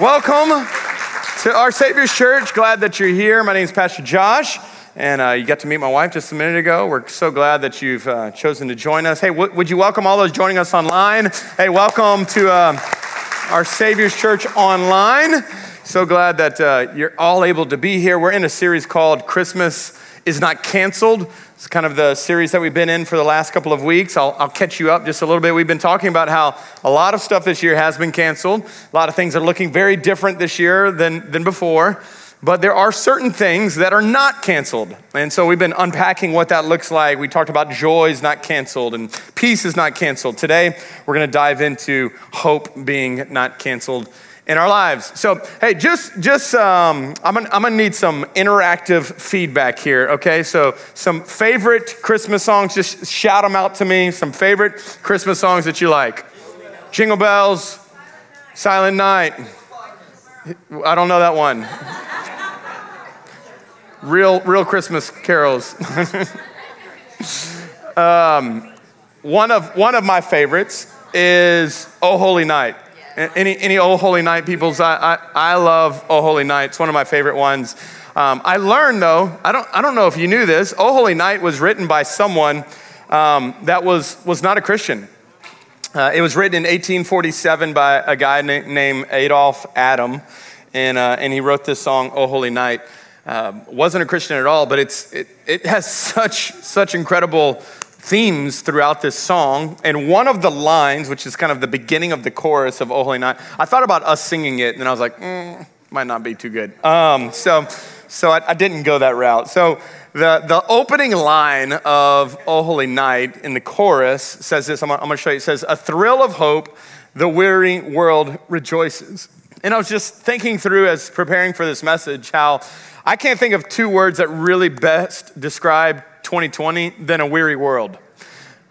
Welcome to our Savior's Church. Glad that you're here. My name is Pastor Josh, and uh, you got to meet my wife just a minute ago. We're so glad that you've uh, chosen to join us. Hey, w- would you welcome all those joining us online? Hey, welcome to uh, our Savior's Church online. So glad that uh, you're all able to be here. We're in a series called Christmas is Not Canceled. It's kind of the series that we've been in for the last couple of weeks. I'll, I'll, catch you up just a little bit. We've been talking about how a lot of stuff this year has been canceled. A lot of things are looking very different this year than, than before. But there are certain things that are not canceled. And so we've been unpacking what that looks like. We talked about joy is not canceled and peace is not canceled. Today, we're going to dive into hope being not canceled in our lives. So, hey, just just um, I'm gonna, I'm gonna need some interactive feedback here. Okay, so some favorite Christmas songs, just shout them out to me. Some favorite Christmas songs that you like. Jingle bells, Silent Night. I don't know that one. Real real Christmas carols. um, one of one of my favorites is Oh Holy Night. Any, any Oh Holy Night peoples? I, I, I love Oh Holy Night. It's one of my favorite ones. Um, I learned though, I don't, I don't know if you knew this, Oh Holy Night was written by someone um, that was, was not a Christian. Uh, it was written in 1847 by a guy na- named Adolphe Adam, and, uh, and he wrote this song, Oh Holy Night. Um, wasn't a Christian at all, but it's, it, it has such, such incredible themes throughout this song. And one of the lines, which is kind of the beginning of the chorus of Oh Holy Night, I thought about us singing it, and I was like, mm, might not be too good. Um, so so I, I, didn't go that route. So the, the opening line of Oh Holy Night in the chorus says this I'm, I'm going to show you. It says, A thrill of hope, the weary world rejoices. And I was just thinking through as preparing for this message how I can't think of two words that really best describe 2020 than a weary world.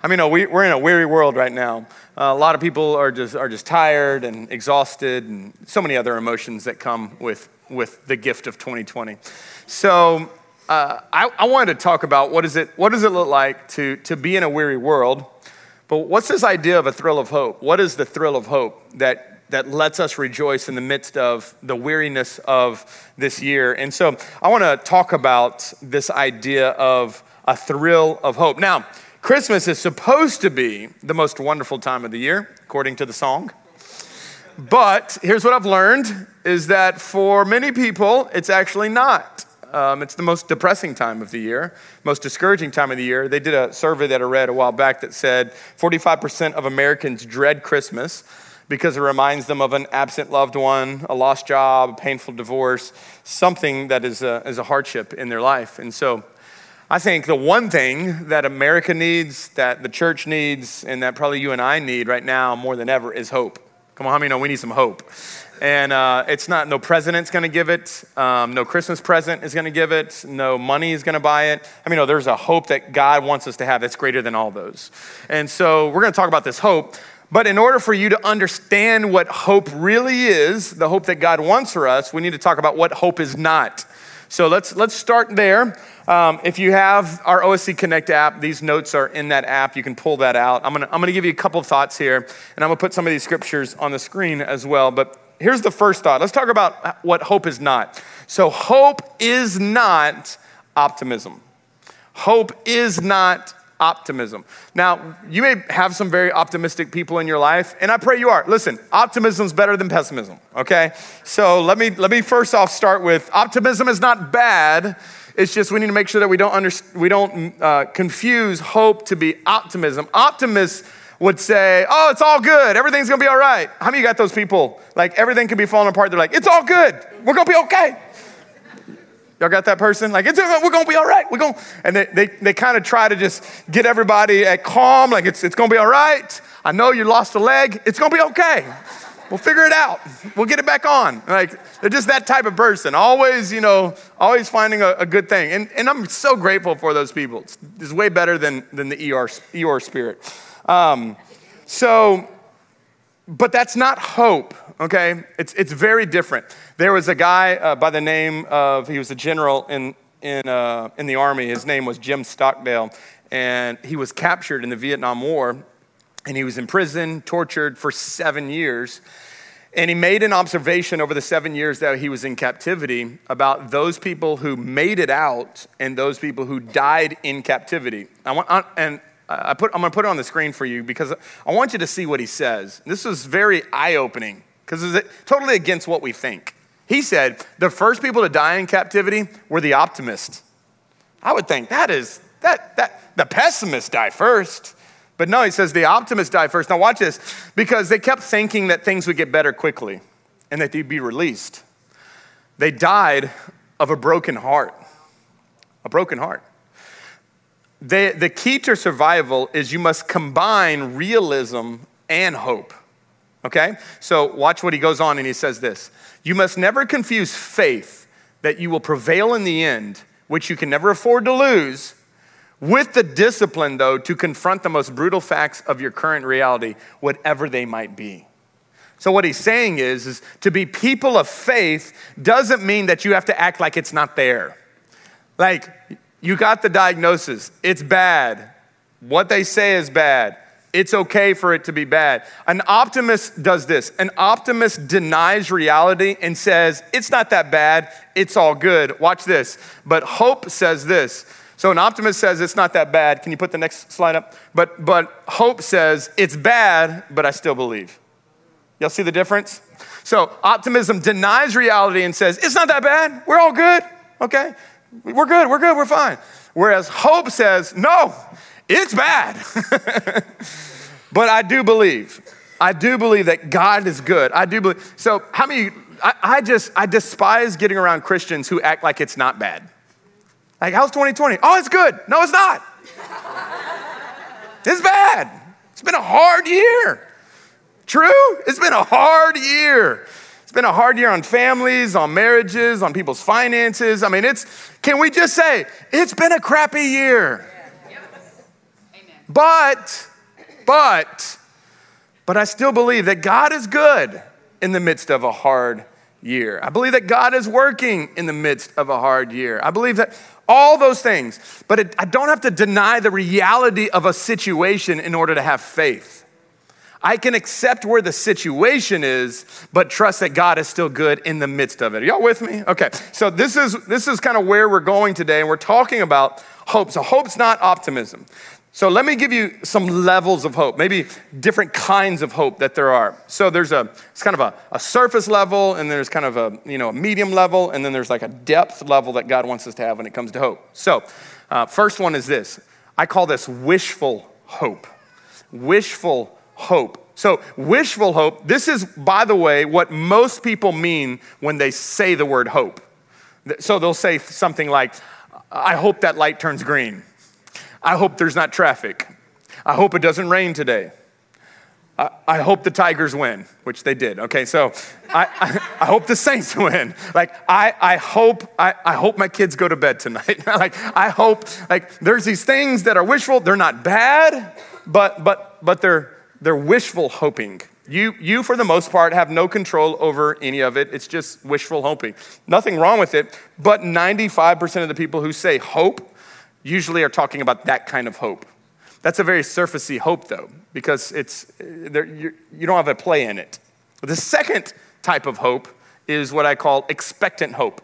I mean, we, are in a weary world right now. Uh, a lot of people are just, are just tired and exhausted, and so many other emotions that come with, with the gift of 2020. So, uh, I, I wanted to talk about what, is it, what does it look like to, to be in a weary world, but what's this idea of a thrill of hope? What is the thrill of hope that that lets us rejoice in the midst of the weariness of this year. And so I want to talk about this idea of a thrill of hope. Now, Christmas is supposed to be the most wonderful time of the year, according to the song. But here's what I've learned is that for many people, it's actually not. Um, it's the most depressing time of the year, most discouraging time of the year. They did a survey that I read a while back that said 45% of Americans dread Christmas because it reminds them of an absent loved one, a lost job, a painful divorce, something that is a, is a hardship in their life. And so I think the one thing that America needs, that the church needs, and that probably you and I need right now more than ever is hope. Come on, how many know we need some hope? And uh, it's not, no president's gonna give it, um, no Christmas present is gonna give it, no money is gonna buy it. I mean, no, there's a hope that God wants us to have that's greater than all those. And so we're gonna talk about this hope. But in order for you to understand what hope really is, the hope that God wants for us, we need to talk about what hope is not. So let's, let's start there. Um, if you have our OSC Connect app, these notes are in that app. You can pull that out. I'm gonna, I'm gonna give you a couple of thoughts here, and I'm gonna put some of these scriptures on the screen as well. But here's the first thought. Let's talk about what hope is not. So, hope is not optimism. Hope is not optimism. Now, you may have some very optimistic people in your life, and I pray you are. Listen, optimism is better than pessimism, okay? So let me let me first off start with optimism is not bad. It's just we need to make sure that we don't under, we don't uh, confuse hope to be optimism. Optimists would say, "Oh, it's all good. Everything's gonna be all right." How many you got those people? Like everything could be falling apart. They're like, "It's all good. We're gonna be okay." Y'all got that person? Like, it's, we're gonna be all right. We're gonna, and they, they, they kind of try to just get everybody at calm, like it's, it's gonna be all right. I know you lost a leg. It's gonna be okay. We'll figure it out. We'll get it back on. Like, they're just that type of person. Always, you know, always finding a, a good thing. And, and I'm so grateful for those people. It's, it's way better than, than the ER, Eeyore spirit. Um, so, but that's not hope, okay? It's, it's very different. There was a guy uh, by the name of, he was a general in, in, uh, in the army. His name was Jim Stockdale, and he was captured in the Vietnam War, and he was in prison, tortured for seven years. And he made an observation over the seven years that he was in captivity about those people who made it out and those people who died in captivity. I want, and I put, I'm going to put it on the screen for you because I want you to see what he says. This is very eye opening because it's totally against what we think. He said the first people to die in captivity were the optimists. I would think that is, that, that, the pessimists die first. But no, he says the optimists die first. Now, watch this because they kept thinking that things would get better quickly and that they'd be released. They died of a broken heart. A broken heart. They, the key to survival is you must combine realism and hope. Okay? So, watch what he goes on and he says this You must never confuse faith that you will prevail in the end, which you can never afford to lose with the discipline, though, to confront the most brutal facts of your current reality, whatever they might be. So, what he's saying is, is to be people of faith doesn't mean that you have to act like it's not there. Like, you got the diagnosis, it's bad. What they say is bad. It's okay for it to be bad. An optimist does this. An optimist denies reality and says, it's not that bad, it's all good. Watch this. But hope says this so an optimist says it's not that bad. Can you put the next slide up? But, but hope says it's bad, but I still believe. Y'all see the difference? So optimism denies reality and says it's not that bad. We're all good. Okay? We're good. We're good. We're fine. Whereas hope says no, it's bad. but I do believe. I do believe that God is good. I do believe. So how many? I, I just I despise getting around Christians who act like it's not bad. Like, how's 2020? Oh, it's good. No, it's not. it's bad. It's been a hard year. True? It's been a hard year. It's been a hard year on families, on marriages, on people's finances. I mean, it's, can we just say, it's been a crappy year? But, but, but I still believe that God is good in the midst of a hard year. I believe that God is working in the midst of a hard year. I believe that all those things. But it, I don't have to deny the reality of a situation in order to have faith. I can accept where the situation is, but trust that God is still good in the midst of it. Are y'all with me? Okay. So this is this is kind of where we're going today, and we're talking about hope. So hope's not optimism. So let me give you some levels of hope, maybe different kinds of hope that there are. So there's a, it's kind of a, a surface level, and there's kind of a, you know, a medium level, and then there's like a depth level that God wants us to have when it comes to hope. So uh, first one is this. I call this wishful hope. Wishful hope. So, wishful hope, this is, by the way, what most people mean when they say the word hope. So, they'll say something like, I hope that light turns green. I hope there's not traffic. I hope it doesn't rain today. I, I hope the Tigers win, which they did. Okay, so I, I, I hope the Saints win. Like, I, I hope I, I hope my kids go to bed tonight. like, I hope, like, there's these things that are wishful. They're not bad, but, but, but they're, they're wishful hoping. You, you, for the most part, have no control over any of it. It's just wishful hoping. Nothing wrong with it, but 95% of the people who say hope usually are talking about that kind of hope. That's a very surfacey hope, though, because it's, you don't have a play in it. The second type of hope is what I call expectant hope.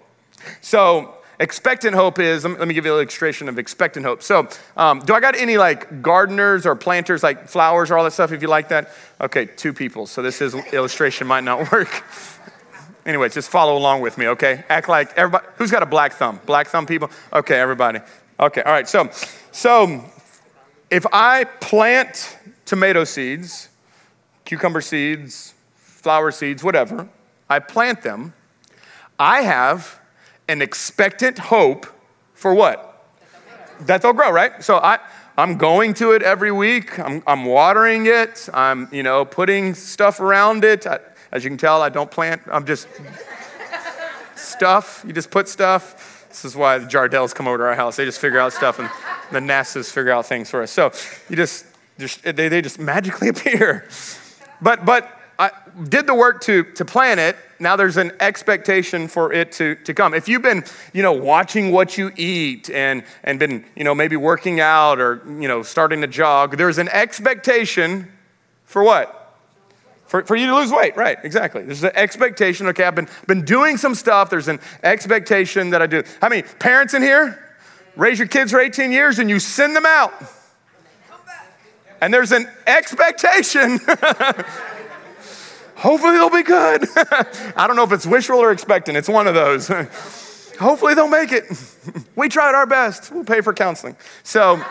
So, expectant hope is let me give you an illustration of expectant hope. So, um, do I got any like gardeners or planters, like flowers or all that stuff, if you like that? Okay, two people. So, this is, illustration might not work. Anyway, just follow along with me, okay? Act like everybody, who's got a black thumb? Black thumb people? Okay, everybody. Okay, all right. So, so if I plant tomato seeds, cucumber seeds, flower seeds, whatever, I plant them, I have an expectant hope for what? That they'll grow, right? So I, I'm going to it every week. I'm, I'm watering it. I'm, you know, putting stuff around it. I, as you can tell, I don't plant. I'm just stuff. You just put stuff. This is why the Jardells come over to our house. They just figure out stuff, and the NASA's figure out things for us. So you just, just they, they just magically appear. But, but I did the work to, to plan it. Now there's an expectation for it to, to come. If you've been, you know, watching what you eat and, and been, you know, maybe working out or, you know, starting to jog, there's an expectation for what? For, for you to lose weight, right, exactly. There's an expectation, okay, I've been, been doing some stuff. There's an expectation that I do. How many parents in here? Raise your kids for 18 years and you send them out. And there's an expectation. Hopefully they'll be good. I don't know if it's wishful or expectant. It's one of those. Hopefully they'll make it. we tried our best. We'll pay for counseling. So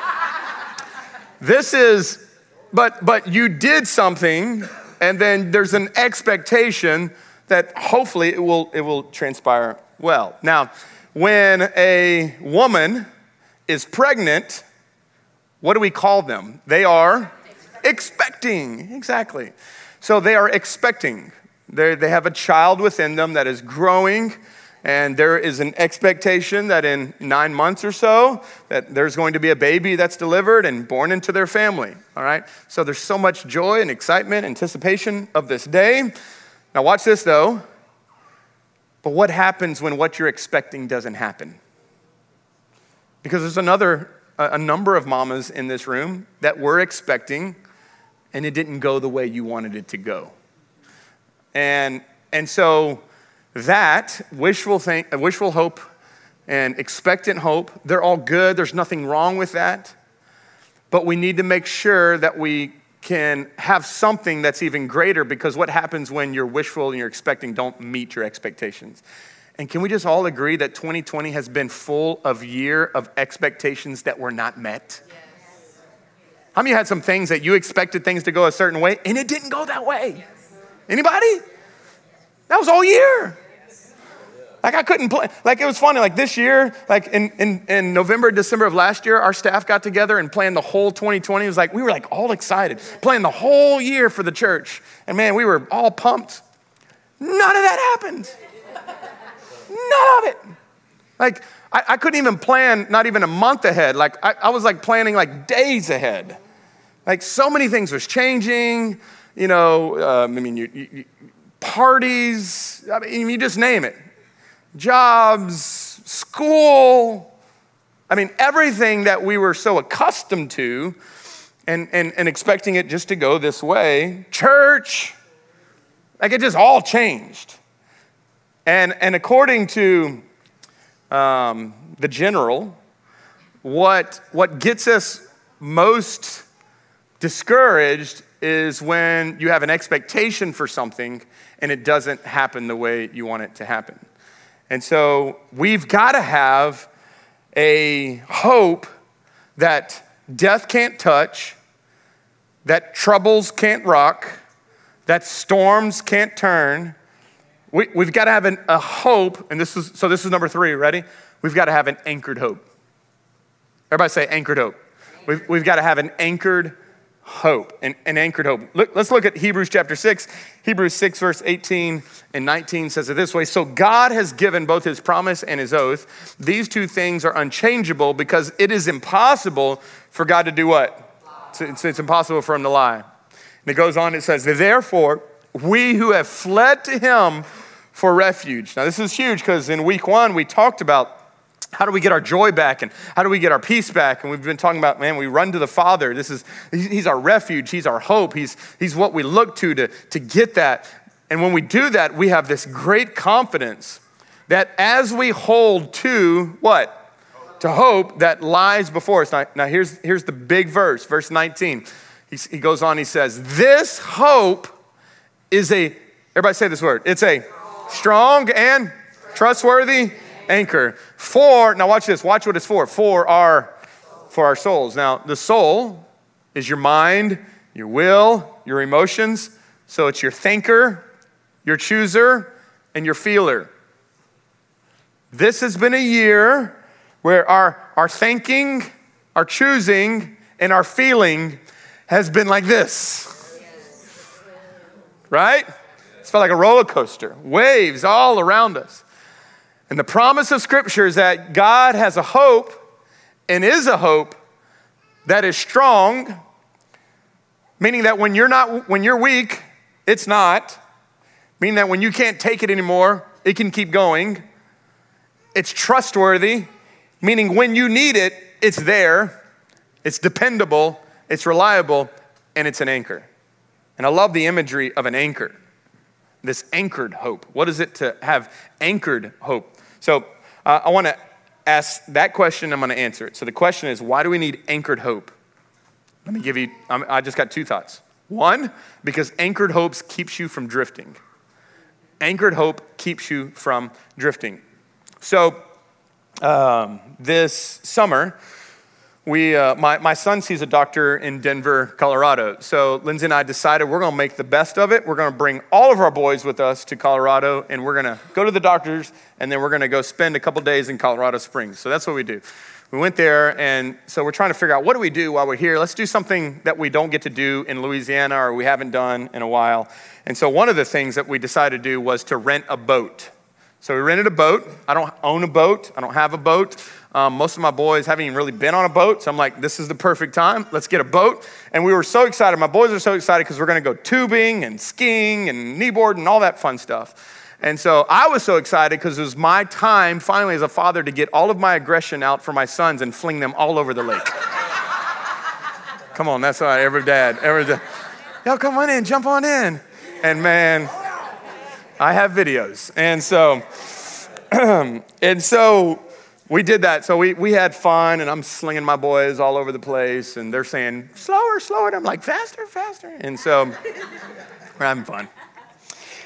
this is, but but you did something, and then there's an expectation that hopefully it will it will transpire well. Now, when a woman is pregnant, what do we call them? They are expecting. Exactly. So they are expecting. They, they have a child within them that is growing and there is an expectation that in nine months or so that there's going to be a baby that's delivered and born into their family all right? So there's so much joy and excitement anticipation of this day. Now watch this though. But what happens when what you're expecting doesn't happen? Because there's another a number of mamas in this room that were expecting and it didn't go the way you wanted it to go. And and so that, wishful, think, wishful hope and expectant hope, they're all good. There's nothing wrong with that. But we need to make sure that we can have something that's even greater because what happens when you're wishful and you're expecting don't meet your expectations? And can we just all agree that 2020 has been full of year of expectations that were not met? Yes. How many had some things that you expected things to go a certain way and it didn't go that way? Yes. Anybody? That was all year. Like I couldn't play. Like it was funny. Like this year, like in, in, in November, December of last year, our staff got together and planned the whole 2020. It was like we were like all excited, playing the whole year for the church. And man, we were all pumped. None of that happened. None of it. Like I, I couldn't even plan not even a month ahead. Like I, I was like planning like days ahead. Like so many things was changing. You know, um, I mean, you, you, parties. I mean, you just name it jobs, school. I mean, everything that we were so accustomed to and, and, and expecting it just to go this way, church, like it just all changed. And, and according to um, the general, what, what gets us most discouraged is when you have an expectation for something and it doesn't happen the way you want it to happen. And so we've got to have a hope that death can't touch, that troubles can't rock, that storms can't turn. We, have got to have an, a hope, and this is so this is number three, ready? We've got to have an anchored hope. Everybody say anchored hope. We've, we've got to have an anchored hope, an, an anchored hope. Look, let's look at Hebrews chapter 6. Hebrews 6, verse 18 and 19 says it this way So God has given both his promise and his oath. These two things are unchangeable because it is impossible for God to do what? It's, it's impossible for him to lie. And it goes on, it says, Therefore, we who have fled to him for refuge. Now, this is huge because in week one, we talked about how do we get our joy back and how do we get our peace back? And we've been talking about, man, we run to the Father. This is, He's our refuge, He's our hope, He's, he's what we look to, to to get that. And when we do that, we have this great confidence that as we hold to what? To hope that lies before us. Now, now here's, here's the big verse, verse 19. He, he goes on, he says, This hope is a, everybody say this word, it's a strong and trustworthy anchor for now watch this watch what it's for for our for our souls. Now the soul is your mind your will your emotions. So it's your thinker your chooser and your feeler. This has been a year where our our thinking our choosing and our feeling has been like this. Right? It's felt like a roller coaster. Waves all around us and the promise of Scripture is that God has a hope and is a hope that is strong, meaning that when you're not when you're weak, it's not. Meaning that when you can't take it anymore, it can keep going. It's trustworthy, meaning when you need it, it's there. It's dependable, it's reliable, and it's an anchor. And I love the imagery of an anchor, this anchored hope. What is it to have anchored hope? So uh, I want to ask that question, I'm going to answer it. So the question is why do we need anchored hope? Let me give you, I just got two thoughts. One, because anchored hopes keeps you from drifting. Anchored hope keeps you from drifting. So um, this summer, we, uh, my, my son sees a doctor in Denver, Colorado. So Lindsay and I decided we're going to make the best of it. We're going to bring all of our boys with us to Colorado, and we're going to go to the doctors, and then we're going to go spend a couple days in Colorado Springs. So that's what we do. We went there, and so we're trying to figure out what do we do while we're here. Let's do something that we don't get to do in Louisiana or we haven't done in a while. And so one of the things that we decided to do was to rent a boat. So we rented a boat. I don't own a boat. I don't have a boat. Um, most of my boys haven't even really been on a boat. So I'm like, this is the perfect time. Let's get a boat. And we were so excited. My boys are so excited because we're going to go tubing and skiing and kneeboard and all that fun stuff. And so I was so excited because it was my time finally as a father to get all of my aggression out for my sons and fling them all over the lake. come on, that's right. Every dad, every dad. Y'all come on in, jump on in. And man, I have videos. And so, and so we did that. So we, we had fun, and I'm slinging my boys all over the place, and they're saying, slower, slower. And I'm like, faster, faster. And so we're having fun.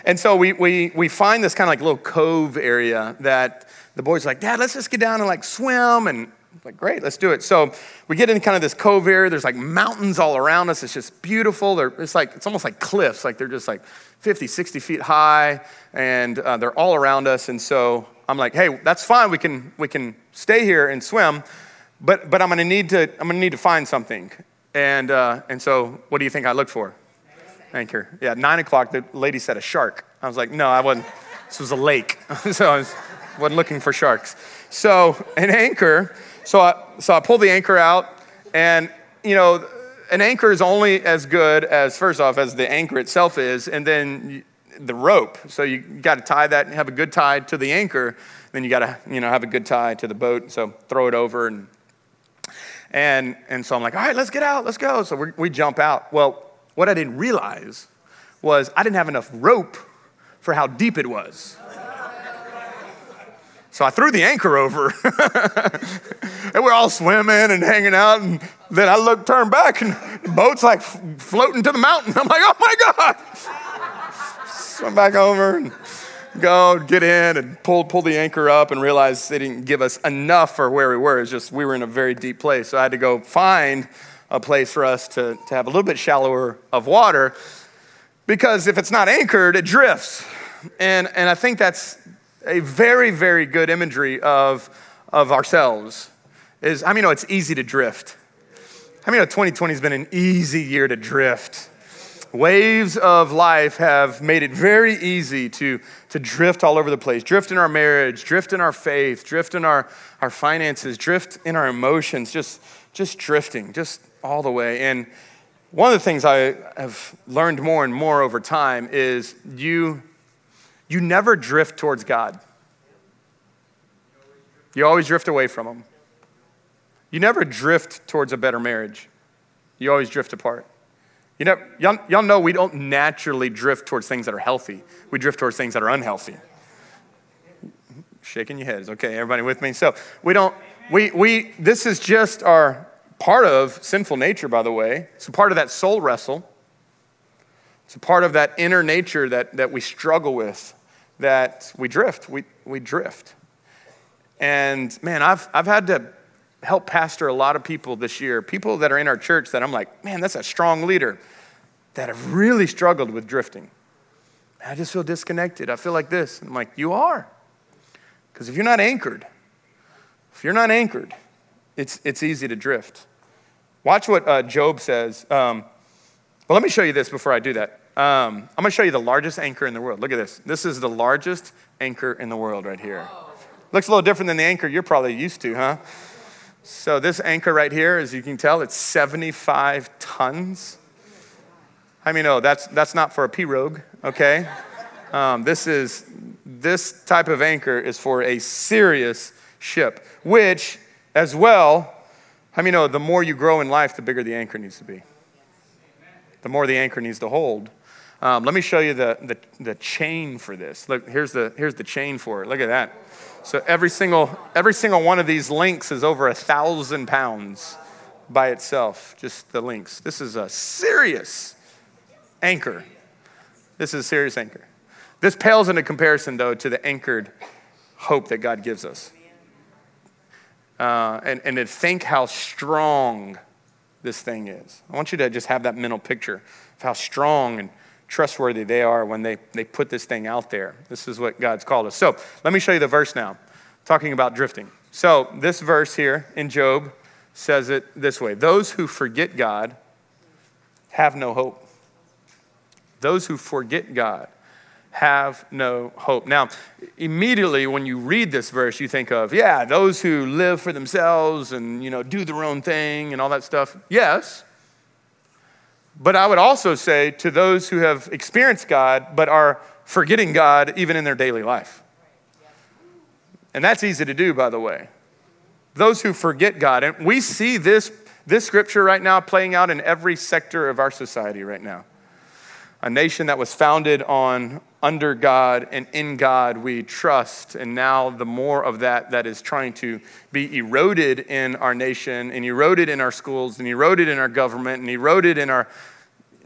And so we, we, we find this kind of like little cove area that the boys are like, Dad, let's just get down and like swim. And like, great, let's do it. So we get in kind of this cove area. There's like mountains all around us. It's just beautiful. They're, it's like, it's almost like cliffs. Like they're just like 50, 60 feet high and uh, they're all around us. And so I'm like, hey, that's fine. We can, we can stay here and swim, but, but I'm going to need to, I'm going to need to find something. And, uh, and so what do you think I look for? anchor. Yeah, nine o'clock, the lady said a shark. I was like, no, I wasn't. This was a lake. so I was, wasn't looking for sharks. So an anchor, so I, so I pulled the anchor out, and, you know, an anchor is only as good as, first off, as the anchor itself is, and then the rope. So you got to tie that and have a good tie to the anchor. Then you got to, you know, have a good tie to the boat. So throw it over and and and so I'm like, all right, let's get out, let's go. So we jump out. Well, what I didn't realize was I didn't have enough rope for how deep it was. So I threw the anchor over. and we're all swimming and hanging out. And then I look, turn back, and the boat's like floating to the mountain. I'm like, oh my God. Swim back over and go, get in, and pull, pull the anchor up and realize they didn't give us enough for where we were. It's just we were in a very deep place. So I had to go find a place for us to, to have a little bit shallower of water because if it's not anchored, it drifts. And, and I think that's a very, very good imagery of, of ourselves. Is, I mean, you know it's easy to drift. I mean, 2020 has been an easy year to drift. Waves of life have made it very easy to, to drift all over the place. Drift in our marriage, drift in our faith, drift in our, our finances, drift in our emotions, just, just drifting, just all the way. And one of the things I have learned more and more over time is you, you never drift towards God. You always drift away from Him. You never drift towards a better marriage. You always drift apart. You know, y'all, y'all know we don't naturally drift towards things that are healthy. We drift towards things that are unhealthy. Shaking your heads. Okay, everybody with me? So we don't, we, we, this is just our, part of sinful nature, by the way. It's a part of that soul wrestle. It's a part of that inner nature that, that we struggle with, that we drift. We, we drift. And man, I've, I've had to help pastor a lot of people this year, people that are in our church that I'm like, man, that's a strong leader that have really struggled with drifting. I just feel disconnected. I feel like this. I'm like, you are. Because if you're not anchored, if you're not anchored, it's, it's easy to drift. Watch what uh, Job says. Um, well, let me show you this before I do that. Um, I'm going to show you the largest anchor in the world. Look at this. This is the largest anchor in the world right here. Looks a little different than the anchor you're probably used to, huh? So, this anchor right here, as you can tell, it's 75 tons. I mean, no, that's, that's not for a pirogue, okay? Um, this is this type of anchor is for a serious ship, which as well, I mean, know the more you grow in life, the bigger the anchor needs to be. The more the anchor needs to hold. Um, let me show you the, the, the chain for this. Look, here's the, here's the chain for it. Look at that. So every single, every single one of these links is over a thousand pounds by itself, just the links. This is a serious anchor. This is a serious anchor. This pales into comparison, though, to the anchored hope that God gives us. Uh, and, and to think how strong this thing is. I want you to just have that mental picture of how strong and trustworthy they are when they, they put this thing out there. This is what God's called us. So let me show you the verse now, talking about drifting. So this verse here in Job says it this way Those who forget God have no hope. Those who forget God have no hope. Now, immediately when you read this verse, you think of, yeah, those who live for themselves and, you know, do their own thing and all that stuff. Yes. But I would also say to those who have experienced God but are forgetting God even in their daily life. And that's easy to do, by the way. Those who forget God. And we see this, this scripture right now playing out in every sector of our society right now a nation that was founded on under God and in God we trust. And now the more of that that is trying to be eroded in our nation and eroded in our schools and eroded in our government and eroded in our.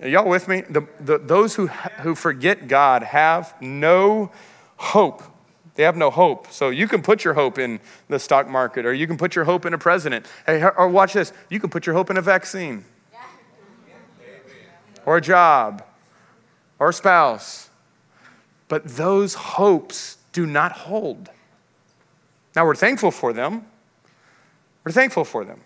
y'all with me? The, the, those who, who forget God have no hope. They have no hope. So you can put your hope in the stock market or you can put your hope in a president. Hey, or watch this. You can put your hope in a vaccine or a job or a spouse. But those hopes do not hold. Now, we're thankful for them. We're thankful for them.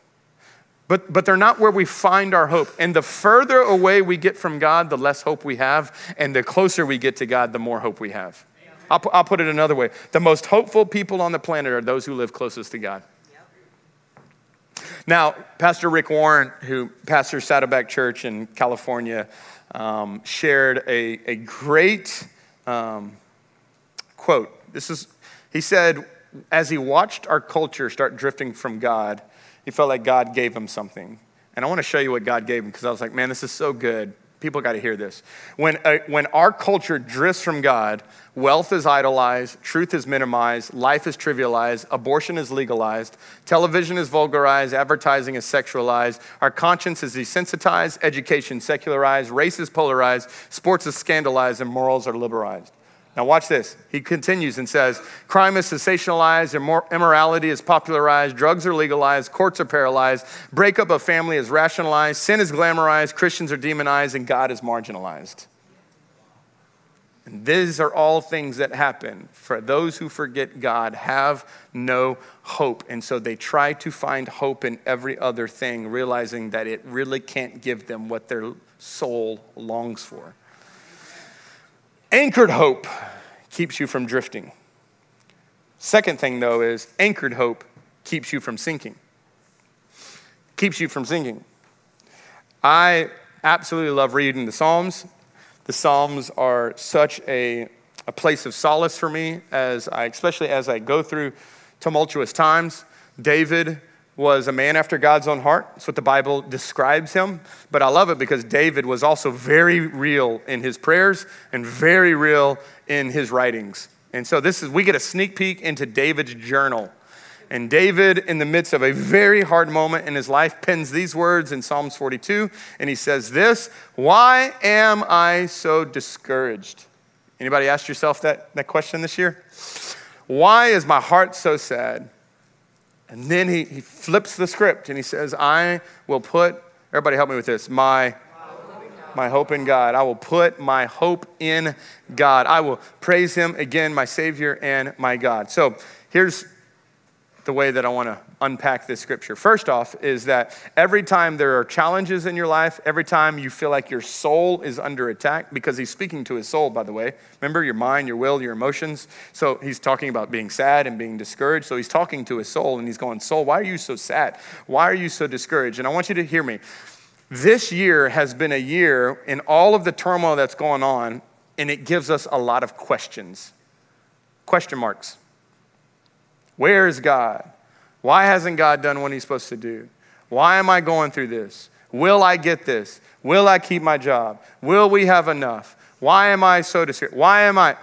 But, but they're not where we find our hope. And the further away we get from God, the less hope we have. And the closer we get to God, the more hope we have. I'll, I'll put it another way the most hopeful people on the planet are those who live closest to God. Now, Pastor Rick Warren, who pastors Saddleback Church in California, um, shared a, a great um, quote. This is, he said, as he watched our culture start drifting from God, he felt like God gave him something. And I want to show you what God gave him because I was like, man, this is so good. People got to hear this. When, uh, when our culture drifts from God, wealth is idolized, truth is minimized, life is trivialized, abortion is legalized, television is vulgarized, advertising is sexualized, our conscience is desensitized, education secularized, race is polarized, sports is scandalized, and morals are liberalized. Now, watch this. He continues and says, Crime is sensationalized, immorality is popularized, drugs are legalized, courts are paralyzed, breakup of family is rationalized, sin is glamorized, Christians are demonized, and God is marginalized. And these are all things that happen for those who forget God, have no hope. And so they try to find hope in every other thing, realizing that it really can't give them what their soul longs for. Anchored hope keeps you from drifting. Second thing, though, is anchored hope keeps you from sinking. Keeps you from sinking. I absolutely love reading the Psalms. The Psalms are such a, a place of solace for me, as I, especially as I go through tumultuous times. David was a man after God's own heart. That's what the Bible describes him. But I love it because David was also very real in his prayers and very real in his writings. And so this is we get a sneak peek into David's journal. And David, in the midst of a very hard moment in his life, pens these words in Psalms 42, and he says this, Why am I so discouraged? Anybody asked yourself that, that question this year? Why is my heart so sad? And then he, he flips the script and he says, I will put, everybody help me with this, my my hope in God. I will put my hope in God. I will praise him again, my Savior and my God. So here's the way that I want to unpack this scripture. First off, is that every time there are challenges in your life, every time you feel like your soul is under attack, because he's speaking to his soul, by the way. Remember your mind, your will, your emotions. So he's talking about being sad and being discouraged. So he's talking to his soul and he's going, Soul, why are you so sad? Why are you so discouraged? And I want you to hear me. This year has been a year in all of the turmoil that's going on, and it gives us a lot of questions. Question marks. Where is God? Why hasn't God done what he's supposed to do? Why am I going through this? Will I get this? Will I keep my job? Will we have enough? Why am I so discouraged? Why am I?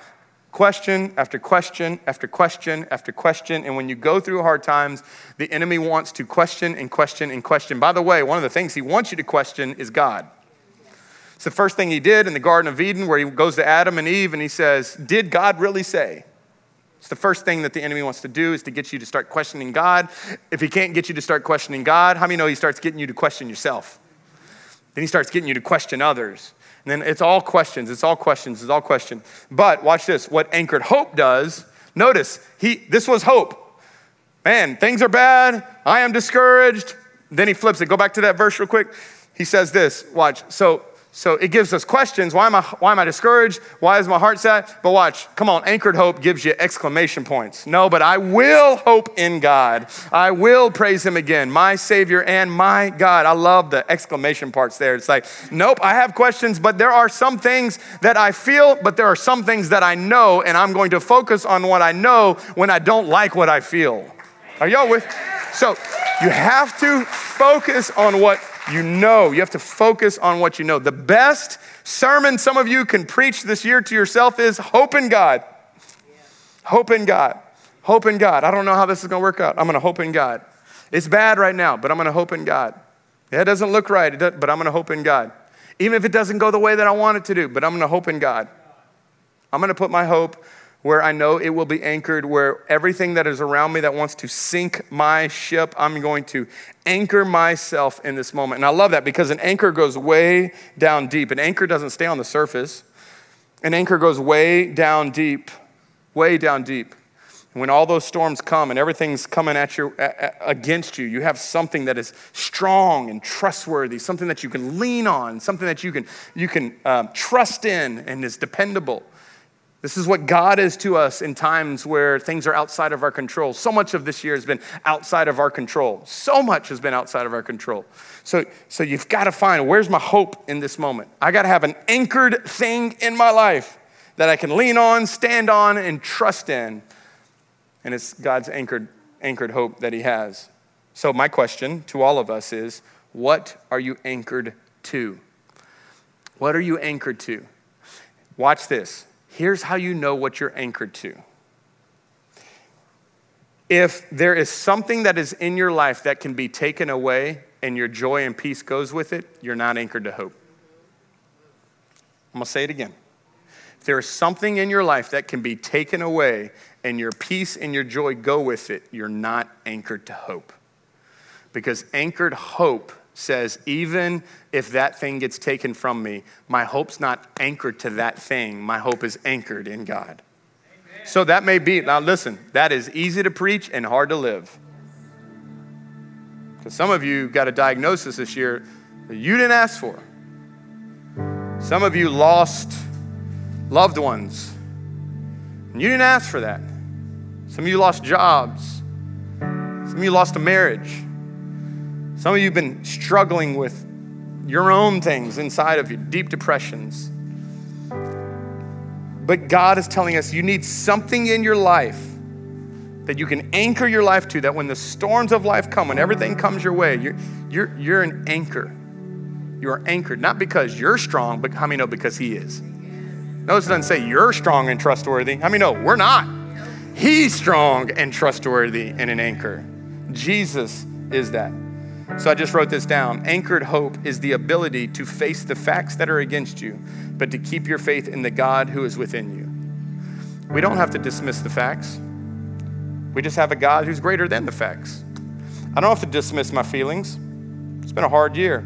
Question after question after question after question. And when you go through hard times, the enemy wants to question and question and question. By the way, one of the things he wants you to question is God. It's the first thing he did in the Garden of Eden, where he goes to Adam and Eve and he says, Did God really say? It's the first thing that the enemy wants to do is to get you to start questioning God. If he can't get you to start questioning God, how many know he starts getting you to question yourself? Then he starts getting you to question others. And then it's all questions, it's all questions, it's all questions. But watch this what anchored hope does, notice, he, this was hope. Man, things are bad, I am discouraged. Then he flips it. Go back to that verse real quick. He says this, watch. So so it gives us questions. Why am I, why am I discouraged? Why is my heart sad? But watch, come on, anchored hope gives you exclamation points. No, but I will hope in God. I will praise Him again, my Savior and my God. I love the exclamation parts there. It's like, nope, I have questions, but there are some things that I feel, but there are some things that I know, and I'm going to focus on what I know when I don't like what I feel. Are y'all with? So you have to focus on what you know. You have to focus on what you know. The best sermon some of you can preach this year to yourself is hope in God. Hope in God. Hope in God. I don't know how this is going to work out. I'm going to hope in God. It's bad right now, but I'm going to hope in God. Yeah, it doesn't look right, but I'm going to hope in God. Even if it doesn't go the way that I want it to do, but I'm going to hope in God. I'm going to put my hope where I know it will be anchored, where everything that is around me that wants to sink my ship, I'm going to anchor myself in this moment. And I love that because an anchor goes way down deep. An anchor doesn't stay on the surface, an anchor goes way down deep, way down deep. When all those storms come and everything's coming at you against you, you have something that is strong and trustworthy, something that you can lean on, something that you can you can um, trust in and is dependable. This is what God is to us in times where things are outside of our control. So much of this year has been outside of our control. So much has been outside of our control. So, so you've got to find where's my hope in this moment? I got to have an anchored thing in my life that I can lean on, stand on, and trust in. And it's God's anchored, anchored hope that He has. So, my question to all of us is what are you anchored to? What are you anchored to? Watch this. Here's how you know what you're anchored to. If there is something that is in your life that can be taken away and your joy and peace goes with it, you're not anchored to hope. I'm gonna say it again. If there is something in your life that can be taken away and your peace and your joy go with it, you're not anchored to hope. Because anchored hope says, even if that thing gets taken from me, my hope's not anchored to that thing. My hope is anchored in God. Amen. So that may be, now listen, that is easy to preach and hard to live. Because some of you got a diagnosis this year that you didn't ask for. Some of you lost loved ones, and you didn't ask for that. Some of you lost jobs. Some of you lost a marriage. Some of you have been struggling with your own things inside of you, deep depressions. But God is telling us you need something in your life that you can anchor your life to, that when the storms of life come, when everything comes your way, you're, you're, you're an anchor. You are anchored, not because you're strong, but how many know because He is? Notice it doesn't say you're strong and trustworthy. How many know we're not? He's strong and trustworthy and an anchor. Jesus is that. So I just wrote this down. Anchored hope is the ability to face the facts that are against you, but to keep your faith in the God who is within you. We don't have to dismiss the facts. We just have a God who's greater than the facts. I don't have to dismiss my feelings. It's been a hard year.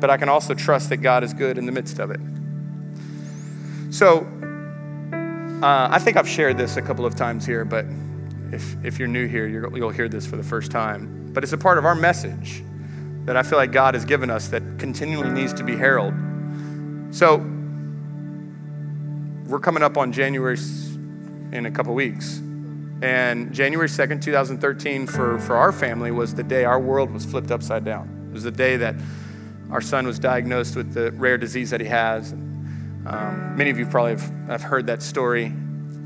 But I can also trust that God is good in the midst of it. So, uh, I think I've shared this a couple of times here, but if, if you're new here, you'll hear this for the first time but it's a part of our message that I feel like God has given us that continually needs to be heralded. So, we're coming up on January in a couple weeks. And January 2nd, 2013, for, for our family, was the day our world was flipped upside down. It was the day that our son was diagnosed with the rare disease that he has. Um, many of you probably have, have heard that story.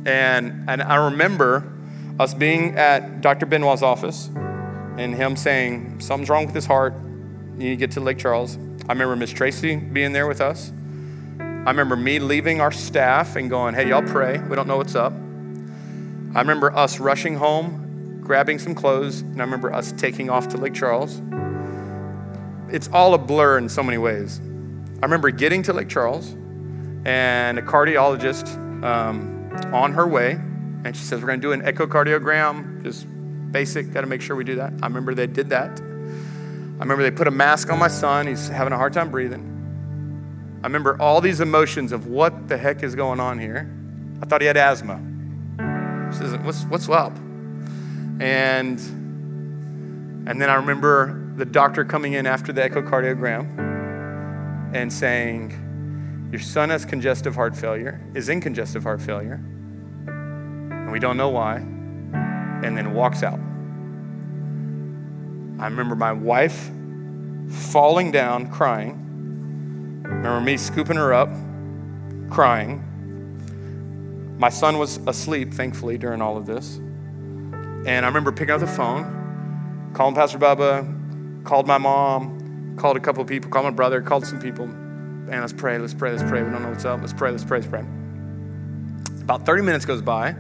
And, and I remember us being at Dr. Benoit's office and him saying, Something's wrong with his heart. you need to get to Lake Charles. I remember Miss Tracy being there with us. I remember me leaving our staff and going, hey, y'all pray. We don't know what's up. I remember us rushing home, grabbing some clothes, and I remember us taking off to Lake Charles. It's all a blur in so many ways. I remember getting to Lake Charles and a cardiologist um, on her way, and she says, We're going to do an echocardiogram, just basic, got to make sure we do that. I remember they did that. I remember they put a mask on my son, he's having a hard time breathing. I remember all these emotions of what the heck is going on here. I thought he had asthma. Says, What's, what's up? And, and then I remember the doctor coming in after the echocardiogram and saying, Your son has congestive heart failure, is in congestive heart failure, and we don't know why, and then walks out. I remember my wife falling down crying. Remember me scooping her up, crying. My son was asleep, thankfully, during all of this. And I remember picking up the phone, calling Pastor Bubba, called my mom, called a couple of people, called my brother, called some people. And let's pray, let's pray, let's pray. We don't know what's up. Let's pray, let's pray, let's pray. About 30 minutes goes by,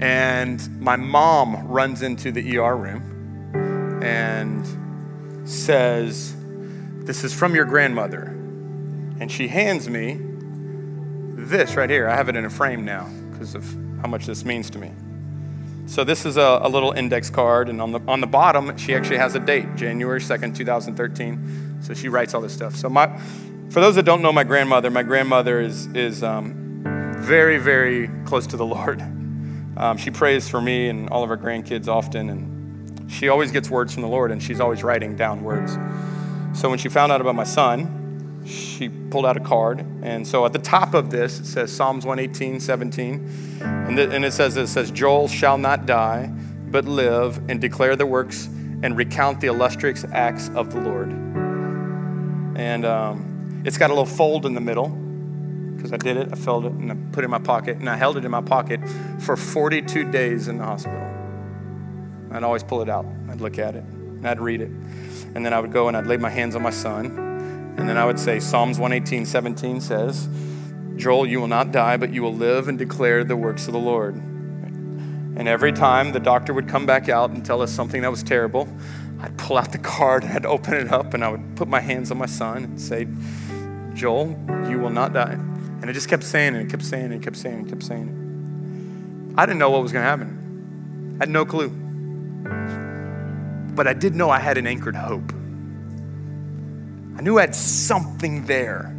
and my mom runs into the ER room and says, This is from your grandmother. And she hands me this right here. I have it in a frame now because of how much this means to me. So this is a, a, little index card, and on the on the bottom, she actually has a date, January second, two thousand thirteen. So she writes all this stuff. So my, for those that don't know my grandmother, my grandmother is is um, very very close to the Lord. Um, she prays for me and all of our grandkids often, and she always gets words from the Lord, and she's always writing down words. So when she found out about my son, she pulled out a card. And so at the top of this, it says Psalms 118, 17. And, and it says, it says, Joel shall not die, but live and declare the works and recount the illustrious acts of the Lord. And um, it's got a little fold in the middle because I did it. I filled it and I put it in my pocket. And I held it in my pocket for 42 days in the hospital. I'd always pull it out. I'd look at it and I'd read it. And then I would go and I'd lay my hands on my son and then I would say Psalms 118, 17 says, Joel, you will not die, but you will live and declare the works of the Lord. And every time the doctor would come back out and tell us something that was terrible, I'd pull out the card I'd open it up and I would put my hands on my son and say, Joel, you will not die. And it just kept saying and it, kept saying it, and kept saying it, and kept saying it. I didn't know what was going to happen. I had no clue. But I did know I had an anchored hope. I knew I had something there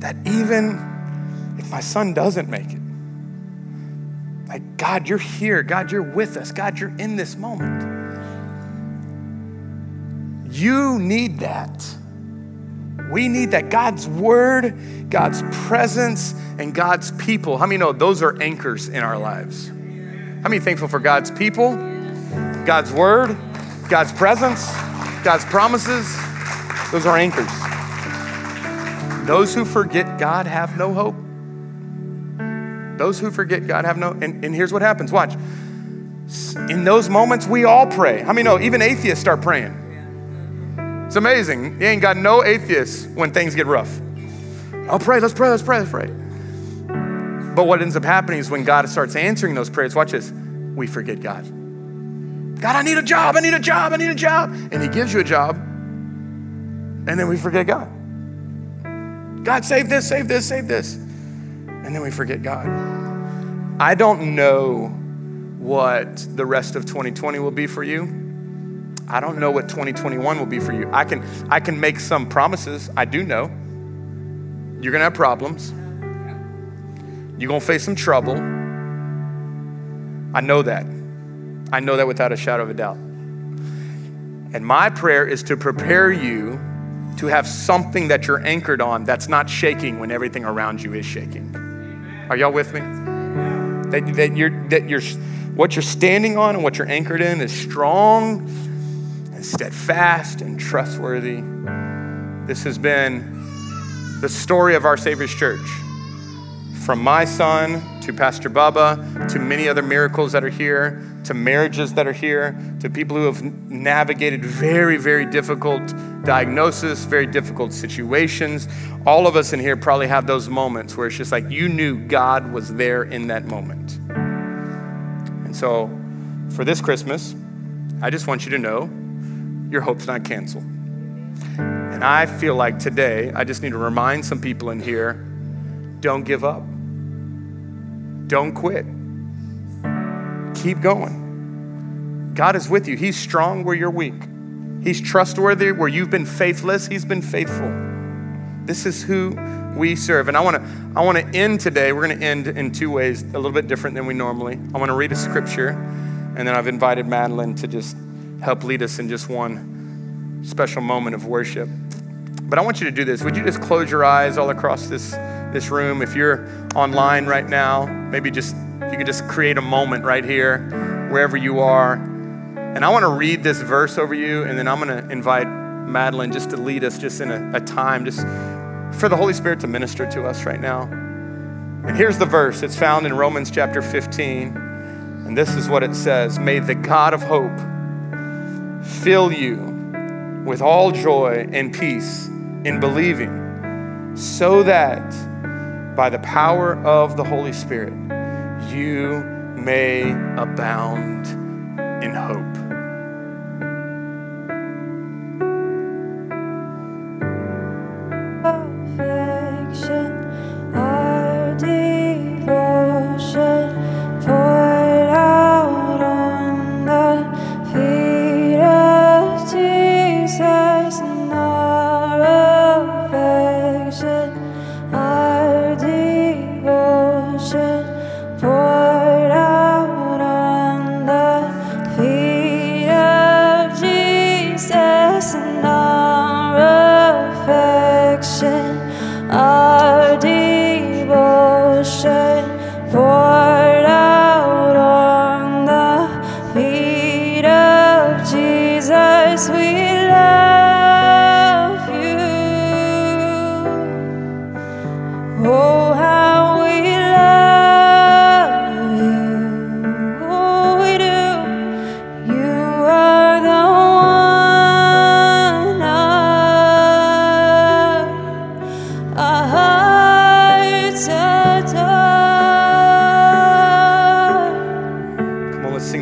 that even if my son doesn't make it, like, God, you're here. God, you're with us. God, you're in this moment. You need that. We need that. God's word, God's presence, and God's people. How many know those are anchors in our lives? How many thankful for God's people, God's word, God's presence, God's promises? Those are anchors. Those who forget God have no hope. Those who forget God have no, and, and here's what happens watch. In those moments, we all pray. How many know even atheists start praying? It's amazing. You ain't got no atheists when things get rough. I'll pray, let's pray, let's pray, let's pray. But what ends up happening is when God starts answering those prayers, watch this, we forget God. God, I need a job, I need a job, I need a job. And He gives you a job, and then we forget God. God, save this, save this, save this. And then we forget God. I don't know what the rest of 2020 will be for you. I don't know what 2021 will be for you. I can, I can make some promises. I do know. You're going to have problems. You're going to face some trouble. I know that. I know that without a shadow of a doubt. And my prayer is to prepare you to have something that you're anchored on that's not shaking when everything around you is shaking. Are y'all with me? That, that, you're, that you're, what you're standing on and what you're anchored in is strong steadfast and trustworthy. This has been the story of our Savior's church. From my son to Pastor Bubba, to many other miracles that are here, to marriages that are here, to people who have navigated very, very difficult diagnosis, very difficult situations. All of us in here probably have those moments where it's just like you knew God was there in that moment. And so for this Christmas, I just want you to know your hope's not canceled. And I feel like today, I just need to remind some people in here don't give up, don't quit, keep going. God is with you. He's strong where you're weak, He's trustworthy where you've been faithless, He's been faithful. This is who we serve. And I want to I want to end today. We're going to end in two ways, a little bit different than we normally. I want to read a scripture, and then I've invited Madeline to just help lead us in just one special moment of worship. But I want you to do this. Would you just close your eyes all across this, this room? If you're online right now, maybe just you could just create a moment right here, wherever you are. And I want to read this verse over you, and then I'm going to invite Madeline just to lead us just in a, a time, just for the Holy Spirit to minister to us right now. And here's the verse. It's found in Romans chapter 15. And this is what it says May the God of hope fill you with all joy and peace in believing, so that by the power of the Holy Spirit, you may abound in hope.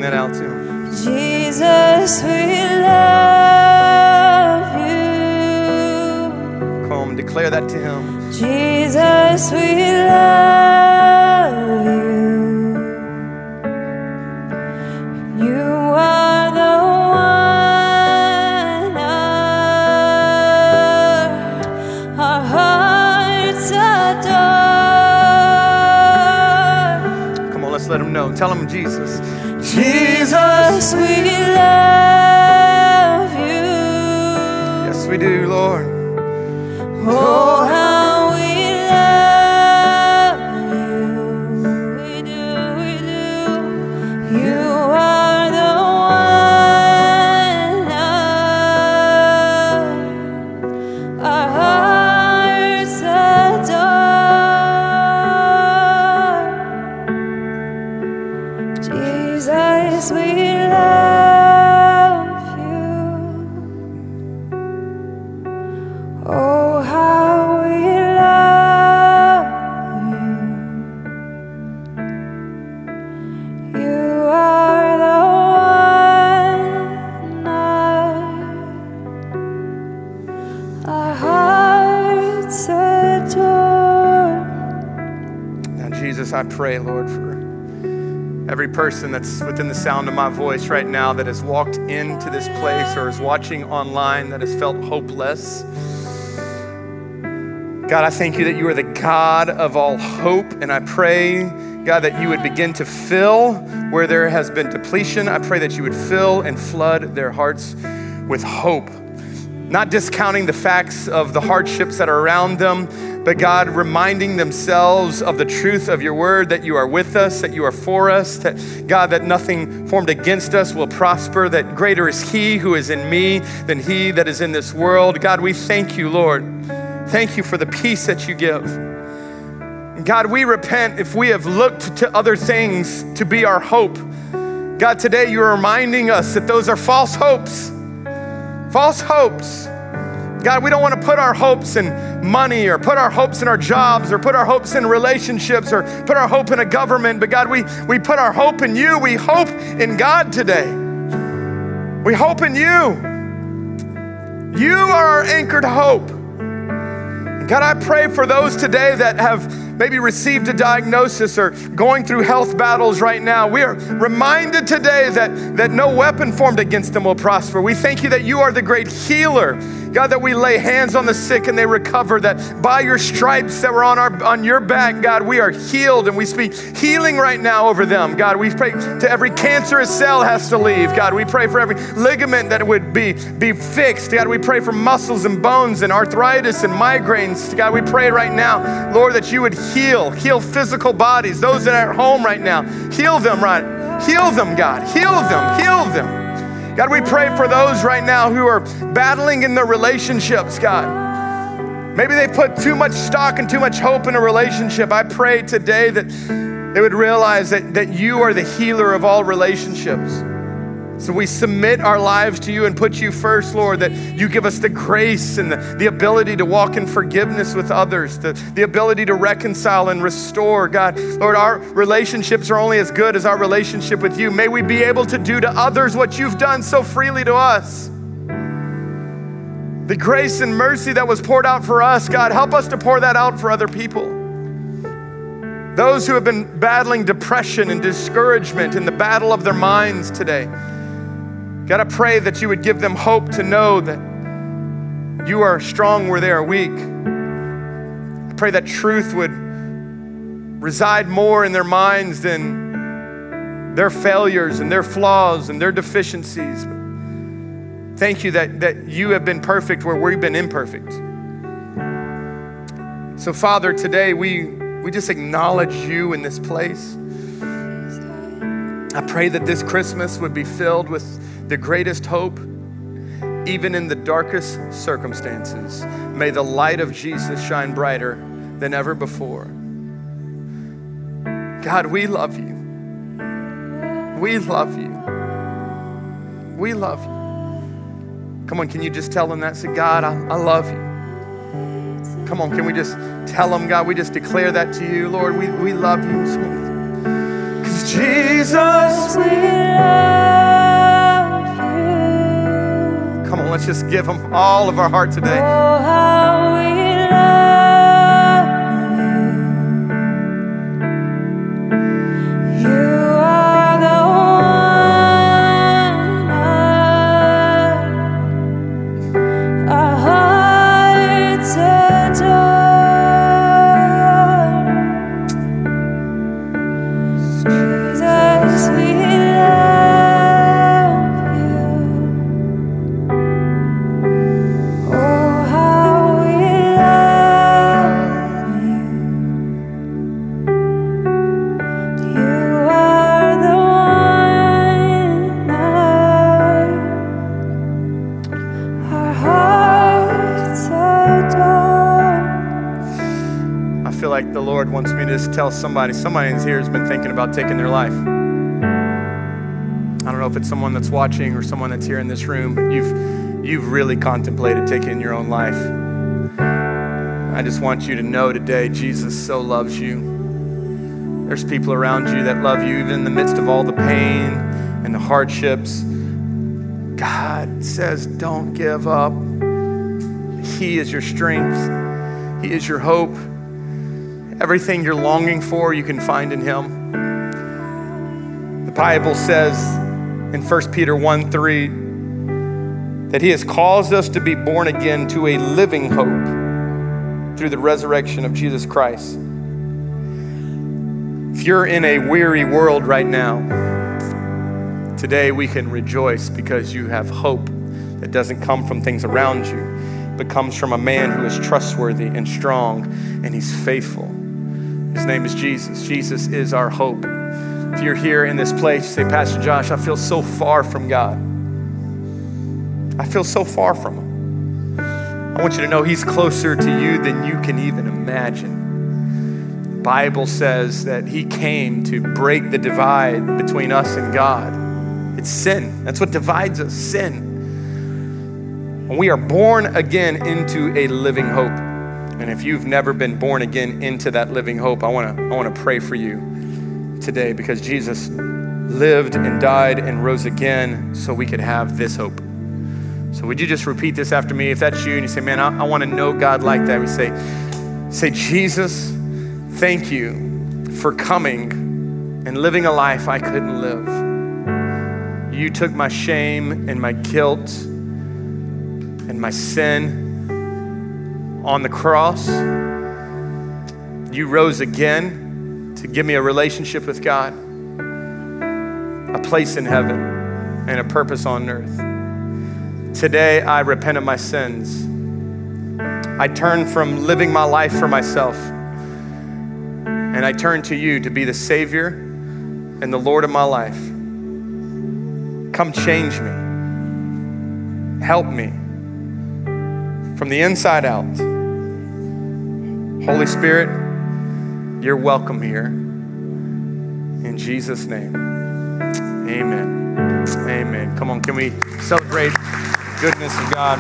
that out to him. Jesus, we love you. Come on, declare that to him. Jesus, we love you. You are the one our, our hearts adore. Come on, let's let him know. Tell him Jesus. Jesus, we love you. Yes, we do, Lord. Pray, Lord, for every person that's within the sound of my voice right now that has walked into this place or is watching online that has felt hopeless. God, I thank you that you are the God of all hope, and I pray, God, that you would begin to fill where there has been depletion. I pray that you would fill and flood their hearts with hope. Not discounting the facts of the hardships that are around them, but God, reminding themselves of the truth of your word that you are with us, that you are for us, that God, that nothing formed against us will prosper, that greater is He who is in me than He that is in this world. God, we thank you, Lord. Thank you for the peace that you give. God, we repent if we have looked to other things to be our hope. God, today you're reminding us that those are false hopes. False hopes. God, we don't want to put our hopes in money or put our hopes in our jobs or put our hopes in relationships or put our hope in a government. But God, we, we put our hope in you. We hope in God today. We hope in you. You are our anchored hope. God, I pray for those today that have maybe received a diagnosis or going through health battles right now. We are reminded today that, that no weapon formed against them will prosper. We thank you that you are the great healer. God, that we lay hands on the sick and they recover, that by your stripes that were on, our, on your back, God, we are healed and we speak healing right now over them. God, we pray to every cancerous cell has to leave. God, we pray for every ligament that would be, be fixed. God, we pray for muscles and bones and arthritis and migraines. God, we pray right now, Lord, that you would heal, heal physical bodies, those that are at home right now. Heal them, right? Heal them, God. Heal them, heal them. God, we pray for those right now who are battling in their relationships, God. Maybe they put too much stock and too much hope in a relationship. I pray today that they would realize that, that you are the healer of all relationships. So we submit our lives to you and put you first, Lord, that you give us the grace and the, the ability to walk in forgiveness with others, the, the ability to reconcile and restore. God, Lord, our relationships are only as good as our relationship with you. May we be able to do to others what you've done so freely to us. The grace and mercy that was poured out for us, God, help us to pour that out for other people. Those who have been battling depression and discouragement in the battle of their minds today. God, I pray that you would give them hope to know that you are strong where they are weak. I pray that truth would reside more in their minds than their failures and their flaws and their deficiencies. Thank you that, that you have been perfect where we've been imperfect. So, Father, today we, we just acknowledge you in this place. I pray that this Christmas would be filled with the greatest hope, even in the darkest circumstances. May the light of Jesus shine brighter than ever before. God, we love you. We love you. We love you. Come on, can you just tell them that? Say, God, I, I love you. Come on, can we just tell them, God, we just declare that to you, Lord, we, we love you. Because Jesus, we love let's just give him all of our heart today. Oh, Lord wants me to just tell somebody, somebody in here has been thinking about taking their life. I don't know if it's someone that's watching or someone that's here in this room, but you've, you've really contemplated taking your own life. I just want you to know today, Jesus so loves you. There's people around you that love you, even in the midst of all the pain and the hardships. God says, don't give up. He is your strength, He is your hope. Everything you're longing for, you can find in Him. The Bible says in 1 Peter 1 3 that He has caused us to be born again to a living hope through the resurrection of Jesus Christ. If you're in a weary world right now, today we can rejoice because you have hope that doesn't come from things around you, but comes from a man who is trustworthy and strong and he's faithful. His name is Jesus. Jesus is our hope. If you're here in this place, say, Pastor Josh, I feel so far from God. I feel so far from Him. I want you to know He's closer to you than you can even imagine. The Bible says that he came to break the divide between us and God. It's sin. That's what divides us, sin. And we are born again into a living hope. And if you've never been born again into that living hope, I want to I want to pray for you today because Jesus lived and died and rose again so we could have this hope. So would you just repeat this after me? If that's you and you say, man, I, I want to know God like that, we say, say, Jesus, thank you for coming and living a life I couldn't live. You took my shame and my guilt and my sin on the cross. You rose again to give me a relationship with God, a place in heaven, and a purpose on earth. Today, I repent of my sins. I turn from living my life for myself, and I turn to you to be the Savior and the Lord of my life. Come change me. Help me from the inside out. Holy Spirit, you're welcome here. In Jesus' name, amen. Amen. Come on, can we celebrate? The goodness of God.